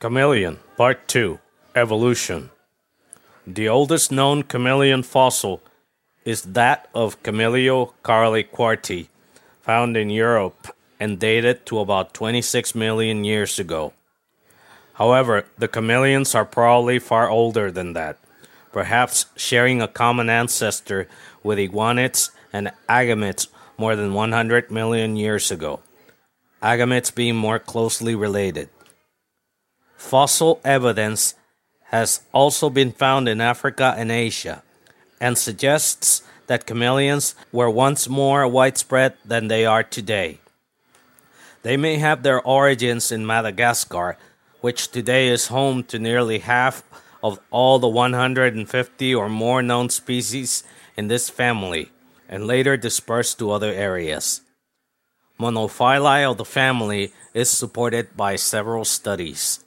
Chameleon, Part 2 Evolution. The oldest known chameleon fossil is that of Chamaeleo caroliquarti, found in Europe and dated to about 26 million years ago. However, the chameleons are probably far older than that, perhaps sharing a common ancestor with iguanids and agamids more than 100 million years ago, agamids being more closely related. Fossil evidence has also been found in Africa and Asia, and suggests that chameleons were once more widespread than they are today. They may have their origins in Madagascar, which today is home to nearly half of all the 150 or more known species in this family, and later dispersed to other areas. Monophyly of the family is supported by several studies.